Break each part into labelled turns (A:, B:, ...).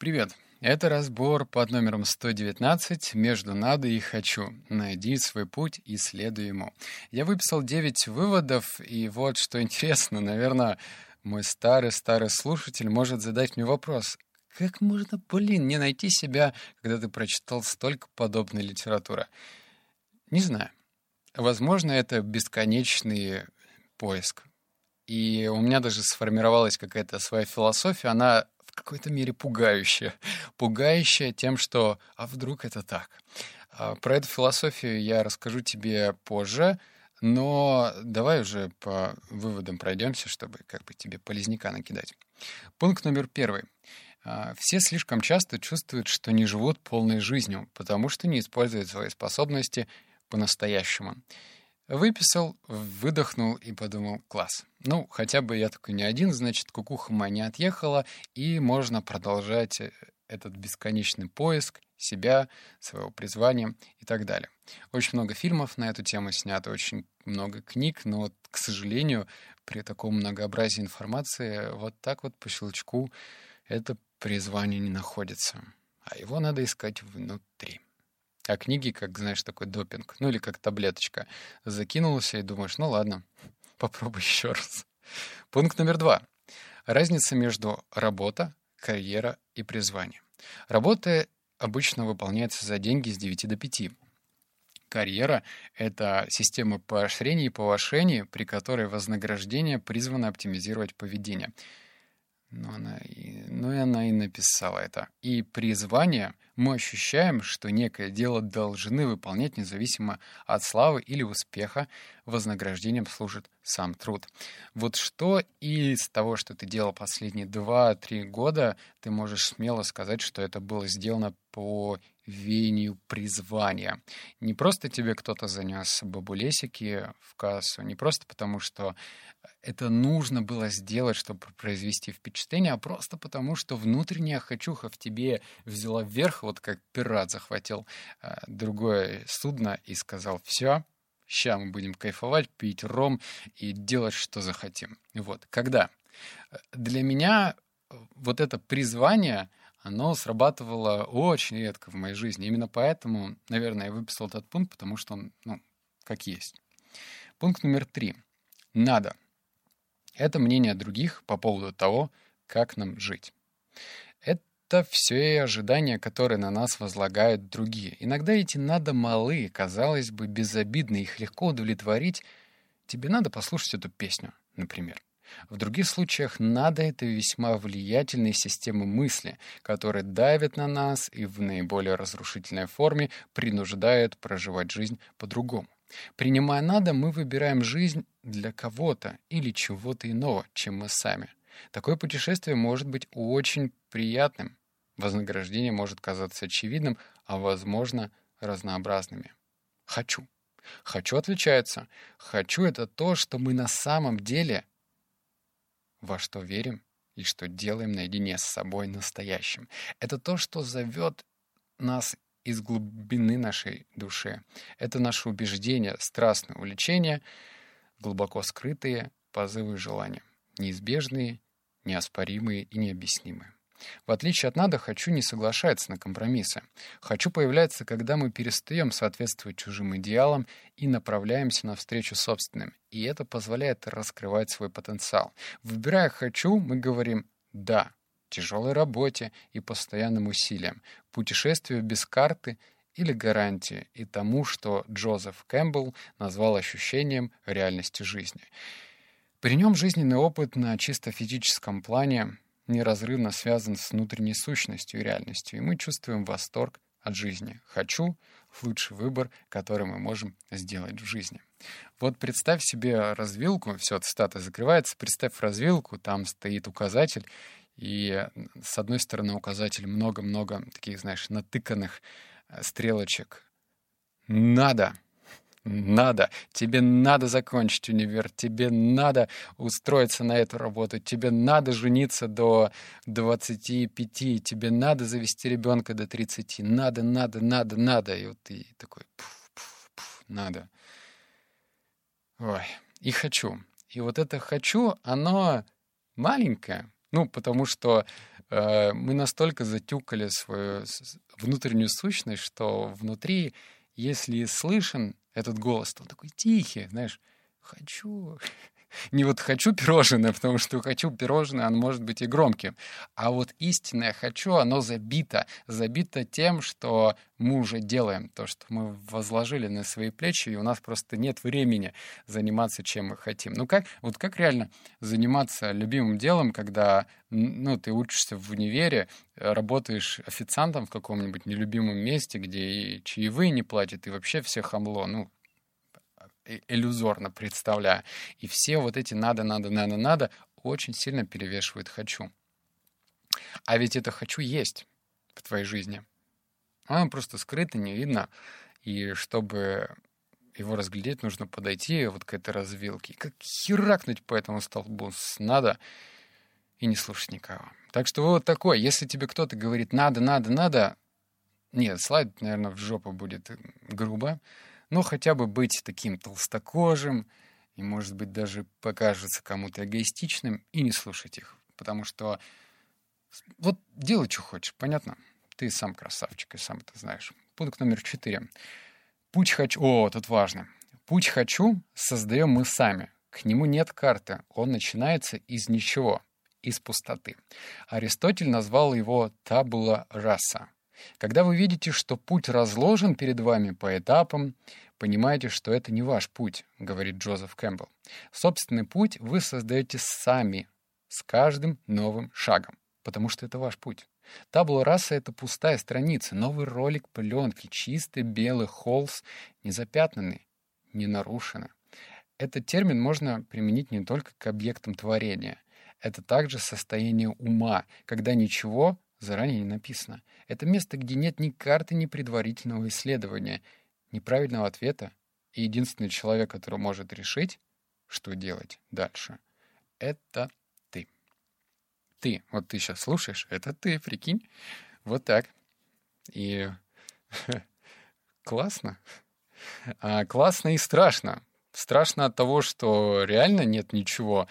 A: Привет! Это разбор под номером 119 «Между надо и хочу». Найди свой путь и следуй ему. Я выписал 9 выводов, и вот что интересно, наверное, мой старый-старый слушатель может задать мне вопрос. Как можно, блин, не найти себя, когда ты прочитал столько подобной литературы? Не знаю. Возможно, это бесконечный поиск. И у меня даже сформировалась какая-то своя философия. Она какой-то мере пугающая. Пугающая тем, что «а вдруг это так?». А, про эту философию я расскажу тебе позже, но давай уже по выводам пройдемся, чтобы как бы тебе полезняка накидать. Пункт номер первый. А, все слишком часто чувствуют, что не живут полной жизнью, потому что не используют свои способности по-настоящему. Выписал, выдохнул и подумал, класс. Ну, хотя бы я такой не один, значит, кукуха моя не отъехала, и можно продолжать э, этот бесконечный поиск себя, своего призвания и так далее. Очень много фильмов на эту тему снято, очень много книг, но вот, к сожалению, при таком многообразии информации вот так вот по щелчку это призвание не находится. А его надо искать внутри. А книги, как, знаешь, такой допинг, ну или как таблеточка. Закинулся и думаешь, ну ладно, попробуй еще раз. Пункт номер два. Разница между работа, карьера и призвание. Работа обычно выполняется за деньги с 9 до 5. Карьера — это система поощрений и повышений, при которой вознаграждение призвано оптимизировать поведение — ну, она и, ну и она и написала это. И призвание мы ощущаем, что некое дело должны выполнять независимо от славы или успеха. Вознаграждением служит сам труд. Вот что из того, что ты делал последние 2-3 года, ты можешь смело сказать, что это было сделано по веянию призвания. Не просто тебе кто-то занес бабулесики в кассу, не просто потому, что это нужно было сделать, чтобы произвести впечатление, а просто потому, что внутренняя хочуха в тебе взяла вверх, вот как пират захватил э, другое судно и сказал, все, сейчас мы будем кайфовать, пить ром и делать, что захотим. Вот. Когда? Для меня вот это призвание — оно срабатывало очень редко в моей жизни. Именно поэтому, наверное, я выписал этот пункт, потому что он, ну, как есть. Пункт номер три. Надо. Это мнение других по поводу того, как нам жить. Это все и ожидания, которые на нас возлагают другие. Иногда эти «надо» малы, казалось бы, безобидны, их легко удовлетворить. Тебе надо послушать эту песню, например. В других случаях надо это весьма влиятельные системы мысли, которые давят на нас и в наиболее разрушительной форме принуждают проживать жизнь по-другому. Принимая надо, мы выбираем жизнь для кого-то или чего-то иного, чем мы сами. Такое путешествие может быть очень приятным. Вознаграждение может казаться очевидным, а, возможно, разнообразными. Хочу. Хочу отличается. Хочу — это то, что мы на самом деле во что верим и что делаем наедине с собой настоящим. Это то, что зовет нас из глубины нашей души. Это наше убеждение, страстное увлечение, глубоко скрытые позывы и желания, неизбежные, неоспоримые и необъяснимые. В отличие от надо, хочу не соглашается на компромиссы. Хочу появляется, когда мы перестаем соответствовать чужим идеалам и направляемся навстречу собственным. И это позволяет раскрывать свой потенциал. Выбирая «хочу», мы говорим «да» тяжелой работе и постоянным усилиям, путешествию без карты или гарантии и тому, что Джозеф Кэмпбелл назвал ощущением реальности жизни. При нем жизненный опыт на чисто физическом плане неразрывно связан с внутренней сущностью и реальностью, и мы чувствуем восторг от жизни. «Хочу» — лучший выбор, который мы можем сделать в жизни. Вот представь себе развилку, все, цитата закрывается, представь развилку, там стоит указатель, и с одной стороны указатель много-много таких, знаешь, натыканных э, стрелочек. «Надо!» Надо, тебе надо закончить универ, тебе надо устроиться на эту работу, тебе надо жениться до 25, тебе надо завести ребенка до 30, надо, надо, надо, надо. И вот ты такой, пуф, пуф, пуф, надо. Ой, и хочу. И вот это «хочу», оно маленькое, ну, потому что э, мы настолько затюкали свою внутреннюю сущность, что внутри, если слышен этот голос, он такой тихий, знаешь, хочу, не вот хочу пирожное, потому что хочу пирожное, оно может быть и громким. А вот истинное хочу, оно забито. Забито тем, что мы уже делаем, то, что мы возложили на свои плечи, и у нас просто нет времени заниматься, чем мы хотим. Ну как, вот как реально заниматься любимым делом, когда ну, ты учишься в универе, работаешь официантом в каком-нибудь нелюбимом месте, где и чаевые не платят, и вообще все хамло, ну, иллюзорно представляю. И все вот эти надо, надо, надо, надо очень сильно перевешивают хочу. А ведь это хочу есть в твоей жизни. Оно просто скрыто, не видно. И чтобы его разглядеть, нужно подойти вот к этой развилке. Как херакнуть по этому столбу надо и не слушать никого. Так что вот такое. Если тебе кто-то говорит надо, надо, надо, нет, слайд, наверное, в жопу будет грубо но хотя бы быть таким толстокожим и, может быть, даже покажется кому-то эгоистичным и не слушать их. Потому что вот делай, что хочешь, понятно? Ты сам красавчик и сам это знаешь. Пункт номер четыре. Путь хочу... О, тут важно. Путь хочу создаем мы сами. К нему нет карты. Он начинается из ничего, из пустоты. Аристотель назвал его табула раса когда вы видите, что путь разложен перед вами по этапам, понимаете, что это не ваш путь, говорит Джозеф Кэмпбелл. Собственный путь вы создаете сами, с каждым новым шагом, потому что это ваш путь. Табула раса — это пустая страница, новый ролик пленки, чистый белый холст, не запятнанный, не нарушенный. Этот термин можно применить не только к объектам творения. Это также состояние ума, когда ничего заранее не написано. Это место, где нет ни карты, ни предварительного исследования, неправильного ответа. И единственный человек, который может решить, что делать дальше, это ты. Ты. Вот ты сейчас слушаешь, это ты, прикинь. Вот так. И классно. А, классно и страшно. Страшно от того, что реально нет ничего.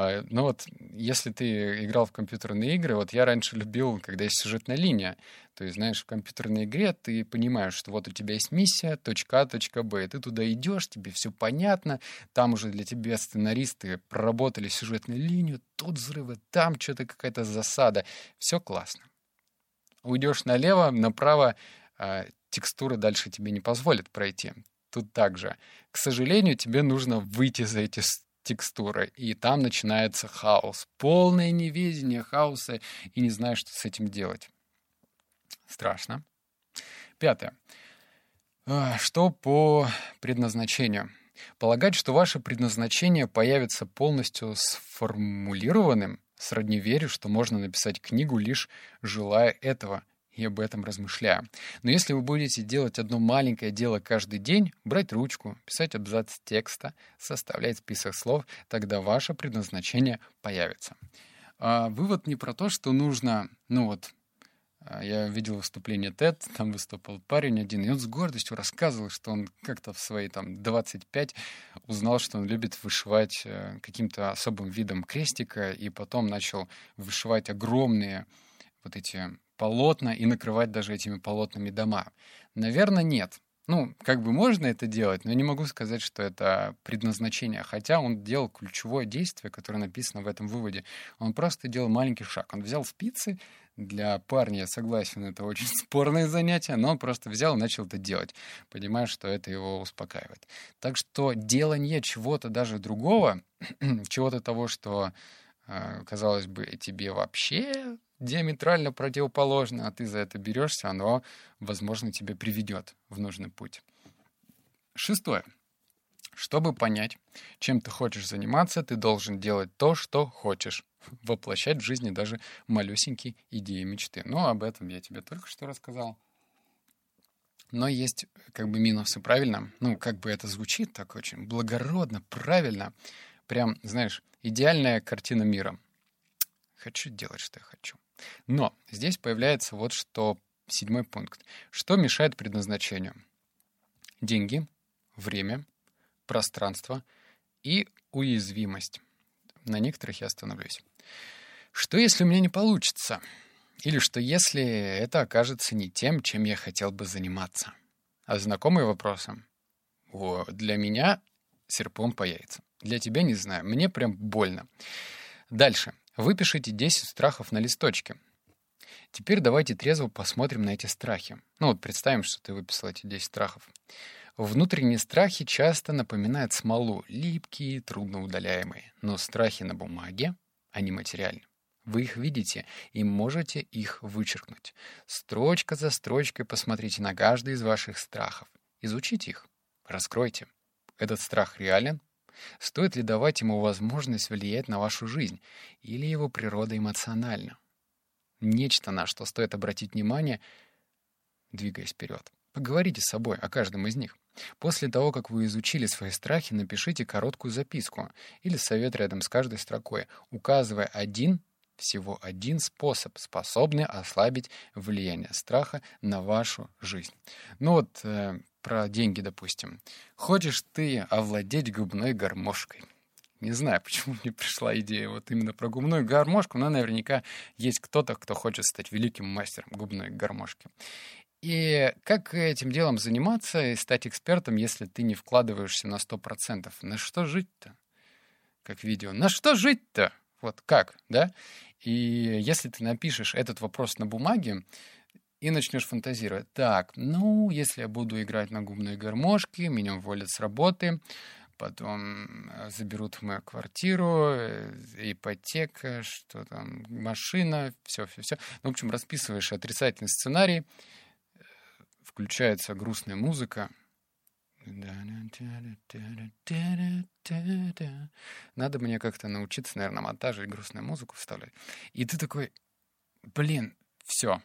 A: А, ну вот, если ты играл в компьютерные игры, вот я раньше любил, когда есть сюжетная линия. То есть, знаешь, в компьютерной игре ты понимаешь, что вот у тебя есть миссия, точка А, точка Б, ты туда идешь, тебе все понятно, там уже для тебя сценаристы проработали сюжетную линию, тут взрывы, там что-то какая-то засада. Все классно. Уйдешь налево, направо, а, текстуры дальше тебе не позволят пройти. Тут также. К сожалению, тебе нужно выйти за эти текстуры, и там начинается хаос. Полное неведение хаоса, и не знаешь, что с этим делать. Страшно. Пятое. А, что по предназначению? Полагать, что ваше предназначение появится полностью сформулированным, сродни верю, что можно написать книгу, лишь желая этого – и об этом размышляю. Но если вы будете делать одно маленькое дело каждый день, брать ручку, писать абзац текста, составлять список слов, тогда ваше предназначение появится. А вывод не про то, что нужно, ну вот, а, я видел выступление TED, там выступал парень один, и он с гордостью рассказывал, что он как-то в свои там 25 узнал, что он любит вышивать э, каким-то особым видом крестика, и потом начал вышивать огромные вот эти полотна и накрывать даже этими полотнами дома? Наверное, нет. Ну, как бы можно это делать, но не могу сказать, что это предназначение. Хотя он делал ключевое действие, которое написано в этом выводе. Он просто делал маленький шаг. Он взял спицы, для парня, я согласен, это очень спорное занятие, но он просто взял и начал это делать, понимая, что это его успокаивает. Так что делание чего-то даже другого, чего-то того, что, э, казалось бы, тебе вообще диаметрально противоположно, а ты за это берешься, оно, возможно, тебе приведет в нужный путь. Шестое. Чтобы понять, чем ты хочешь заниматься, ты должен делать то, что хочешь. Воплощать в жизни даже малюсенькие идеи мечты. Ну, об этом я тебе только что рассказал. Но есть как бы минусы, правильно? Ну, как бы это звучит так очень благородно, правильно. Прям, знаешь, идеальная картина мира. Хочу делать, что я хочу. Но здесь появляется вот что седьмой пункт. Что мешает предназначению? Деньги, время, пространство и уязвимость. На некоторых я остановлюсь. Что если у меня не получится? Или что если это окажется не тем, чем я хотел бы заниматься? А знакомые вопросы? О, для меня серпом по яйцам. Для тебя не знаю. Мне прям больно. Дальше. Выпишите 10 страхов на листочке. Теперь давайте трезво посмотрим на эти страхи. Ну вот представим, что ты выписал эти 10 страхов. Внутренние страхи часто напоминают смолу, липкие, трудноудаляемые. Но страхи на бумаге, они материальны. Вы их видите и можете их вычеркнуть. Строчка за строчкой посмотрите на каждый из ваших страхов. Изучите их, раскройте. Этот страх реален? Стоит ли давать ему возможность влиять на вашу жизнь? Или его природа эмоциональна? Нечто, на что стоит обратить внимание, двигаясь вперед. Поговорите с собой о каждом из них. После того, как вы изучили свои страхи, напишите короткую записку или совет рядом с каждой строкой, указывая один всего один способ, способный ослабить влияние страха на вашу жизнь. Ну вот э, про деньги, допустим. Хочешь ты овладеть губной гармошкой? Не знаю, почему мне пришла идея вот именно про губную гармошку, но наверняка есть кто-то, кто хочет стать великим мастером губной гармошки. И как этим делом заниматься и стать экспертом, если ты не вкладываешься на 100%? На что жить-то? Как видео. На что жить-то? Вот как, да? И если ты напишешь этот вопрос на бумаге и начнешь фантазировать, так, ну, если я буду играть на губной гармошке, меня уволят с работы, потом э, заберут в мою квартиру, э, ипотека, что там, машина, все-все-все. Ну, в общем, расписываешь отрицательный сценарий, включается грустная музыка, надо мне как-то научиться, наверное, монтаже и грустную музыку вставлять. И ты такой, блин, все.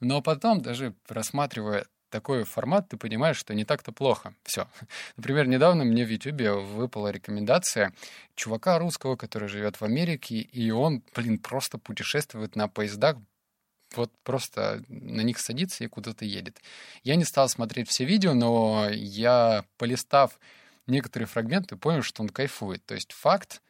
A: Но потом, даже рассматривая такой формат, ты понимаешь, что не так-то плохо. Все. Например, недавно мне в Ютубе выпала рекомендация чувака русского, который живет в Америке, и он, блин, просто путешествует на поездах вот просто на них садится и куда-то едет. Я не стал смотреть все видео, но я, полистав некоторые фрагменты, понял, что он кайфует. То есть факт,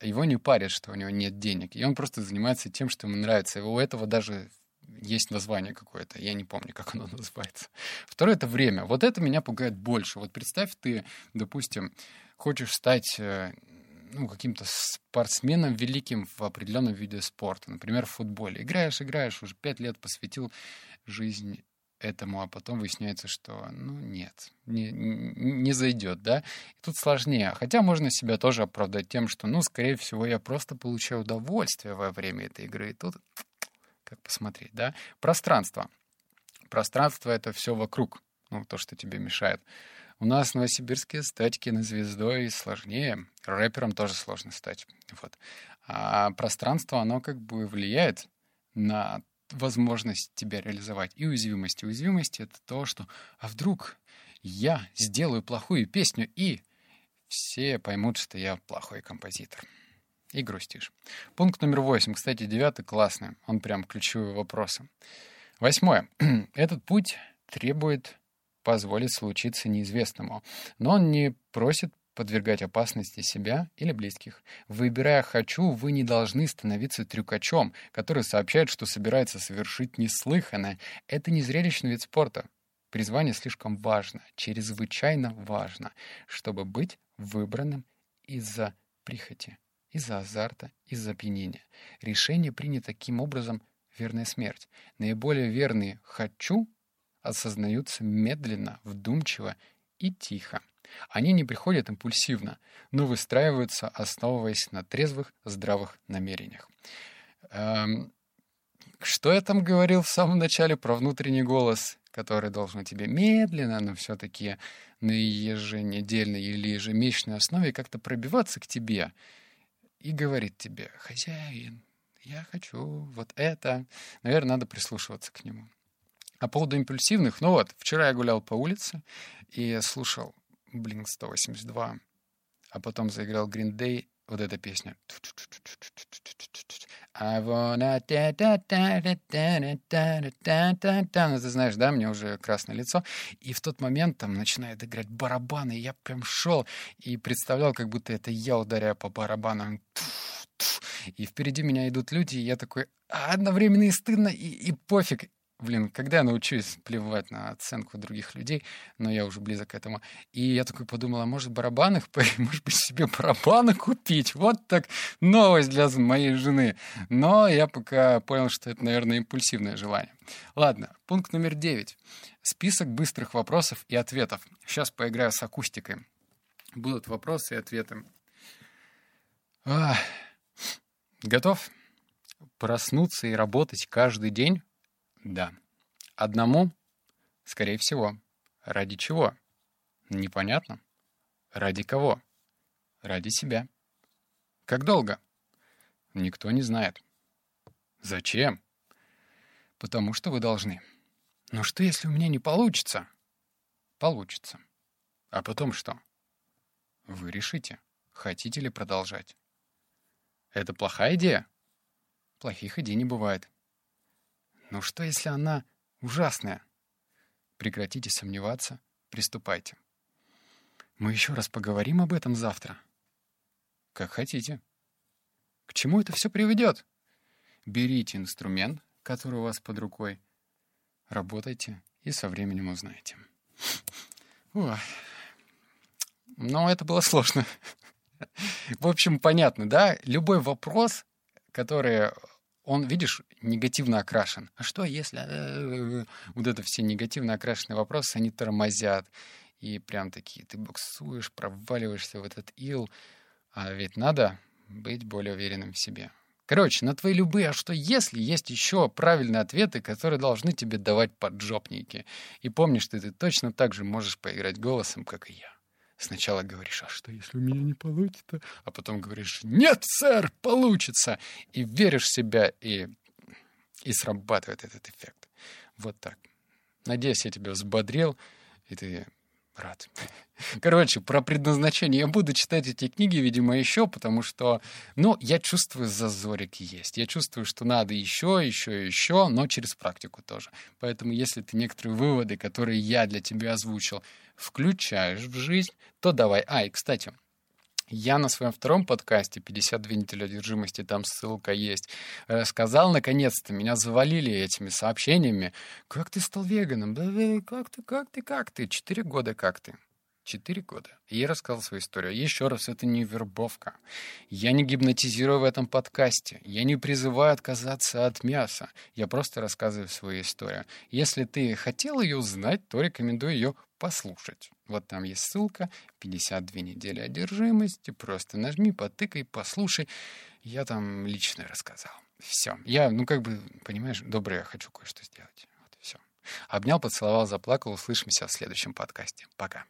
A: его не парит, что у него нет денег. И он просто занимается тем, что ему нравится. И у этого даже есть название какое-то, я не помню, как оно называется. Второе — это время. Вот это меня пугает больше. Вот представь, ты, допустим, хочешь стать э, ну, каким-то спортсменом великим в определенном виде спорта, например, в футболе. Играешь, играешь, уже пять лет посвятил жизнь этому, а потом выясняется, что, ну, нет, не, не зайдет, да. И тут сложнее. Хотя можно себя тоже оправдать тем, что, ну, скорее всего, я просто получаю удовольствие во время этой игры. И тут, как посмотреть, да. Пространство. Пространство — это все вокруг, ну, то, что тебе мешает. У нас в Новосибирске стать кинозвездой сложнее. Рэпером тоже сложно стать. Вот. А пространство, оно как бы влияет на возможность тебя реализовать. И уязвимость. И уязвимость — это то, что «а вдруг я сделаю плохую песню, и все поймут, что я плохой композитор». И грустишь. Пункт номер восемь. Кстати, девятый классный. Он прям ключевые вопросы. Восьмое. Этот путь требует позволит случиться неизвестному. Но он не просит подвергать опасности себя или близких. Выбирая «хочу», вы не должны становиться трюкачом, который сообщает, что собирается совершить неслыханное. Это не зрелищный вид спорта. Призвание слишком важно, чрезвычайно важно, чтобы быть выбранным из-за прихоти, из-за азарта, из-за опьянения. Решение принято таким образом верная смерть. Наиболее верные «хочу» осознаются медленно, вдумчиво и тихо. Они не приходят импульсивно, но выстраиваются, основываясь на трезвых, здравых намерениях. Эм, что я там говорил в самом начале про внутренний голос, который должен тебе медленно, но все-таки на еженедельной или ежемесячной основе как-то пробиваться к тебе и говорит тебе, хозяин, я хочу вот это. Наверное, надо прислушиваться к нему. А по поводу импульсивных, ну вот, вчера я гулял по улице и слушал Blink 182, а потом заиграл Green Day, вот эта песня. I wanna... Ну, ты знаешь, да, мне уже красное лицо. И в тот момент там начинает играть барабаны, и я прям шел и представлял, как будто это я ударяю по барабанам. и впереди меня идут люди, и я такой, а одновременно и стыдно, и, и пофиг. Блин, когда я научусь плевать на оценку других людей, но я уже близок к этому. И я такой подумал, а может барабаны, может быть себе барабаны купить? Вот так новость для моей жены. Но я пока понял, что это, наверное, импульсивное желание. Ладно, пункт номер девять. Список быстрых вопросов и ответов. Сейчас поиграю с акустикой. Будут вопросы и ответы. А, готов? Проснуться и работать каждый день? Да. Одному? Скорее всего. Ради чего? Непонятно. Ради кого? Ради себя. Как долго? Никто не знает. Зачем? Потому что вы должны. Но что, если у меня не получится? Получится. А потом что? Вы решите, хотите ли продолжать. Это плохая идея? Плохих идей не бывает. Но что, если она ужасная? Прекратите сомневаться, приступайте. Мы еще раз поговорим об этом завтра. Как хотите. К чему это все приведет? Берите инструмент, который у вас под рукой, работайте и со временем узнаете. Ой. Но это было сложно. В общем, понятно, да? Любой вопрос, который он, видишь, негативно окрашен. А что если... Э, вот это все негативно окрашенные вопросы, они тормозят. И прям такие, ты буксуешь, проваливаешься в этот ил. А ведь надо быть более уверенным в себе. Короче, на твои любые «а что если» есть еще правильные ответы, которые должны тебе давать поджопники. И помни, что ты точно так же можешь поиграть голосом, как и я. Сначала говоришь, а что, если у меня не получится? А потом говоришь, нет, сэр, получится. И веришь в себя, и, и срабатывает этот эффект. Вот так. Надеюсь, я тебя взбодрил, и ты рад. Короче, про предназначение я буду читать эти книги, видимо, еще, потому что, ну, я чувствую, зазорик есть. Я чувствую, что надо еще, еще, еще, но через практику тоже. Поэтому, если ты некоторые выводы, которые я для тебя озвучил, включаешь в жизнь, то давай. А, и, кстати, я на своем втором подкасте «52 недели одержимости», там ссылка есть, рассказал, наконец-то, меня завалили этими сообщениями. «Как ты стал веганом? Да как ты, как ты, как ты? Четыре года как ты?» Четыре года. И я рассказал свою историю. Еще раз, это не вербовка. Я не гипнотизирую в этом подкасте. Я не призываю отказаться от мяса. Я просто рассказываю свою историю. Если ты хотел ее узнать, то рекомендую ее послушать. Вот там есть ссылка, 52 недели одержимости, просто нажми, потыкай, послушай. Я там лично рассказал. Все. Я, ну как бы, понимаешь, добрый, я хочу кое-что сделать. Вот все. Обнял, поцеловал, заплакал. Услышимся в следующем подкасте. Пока.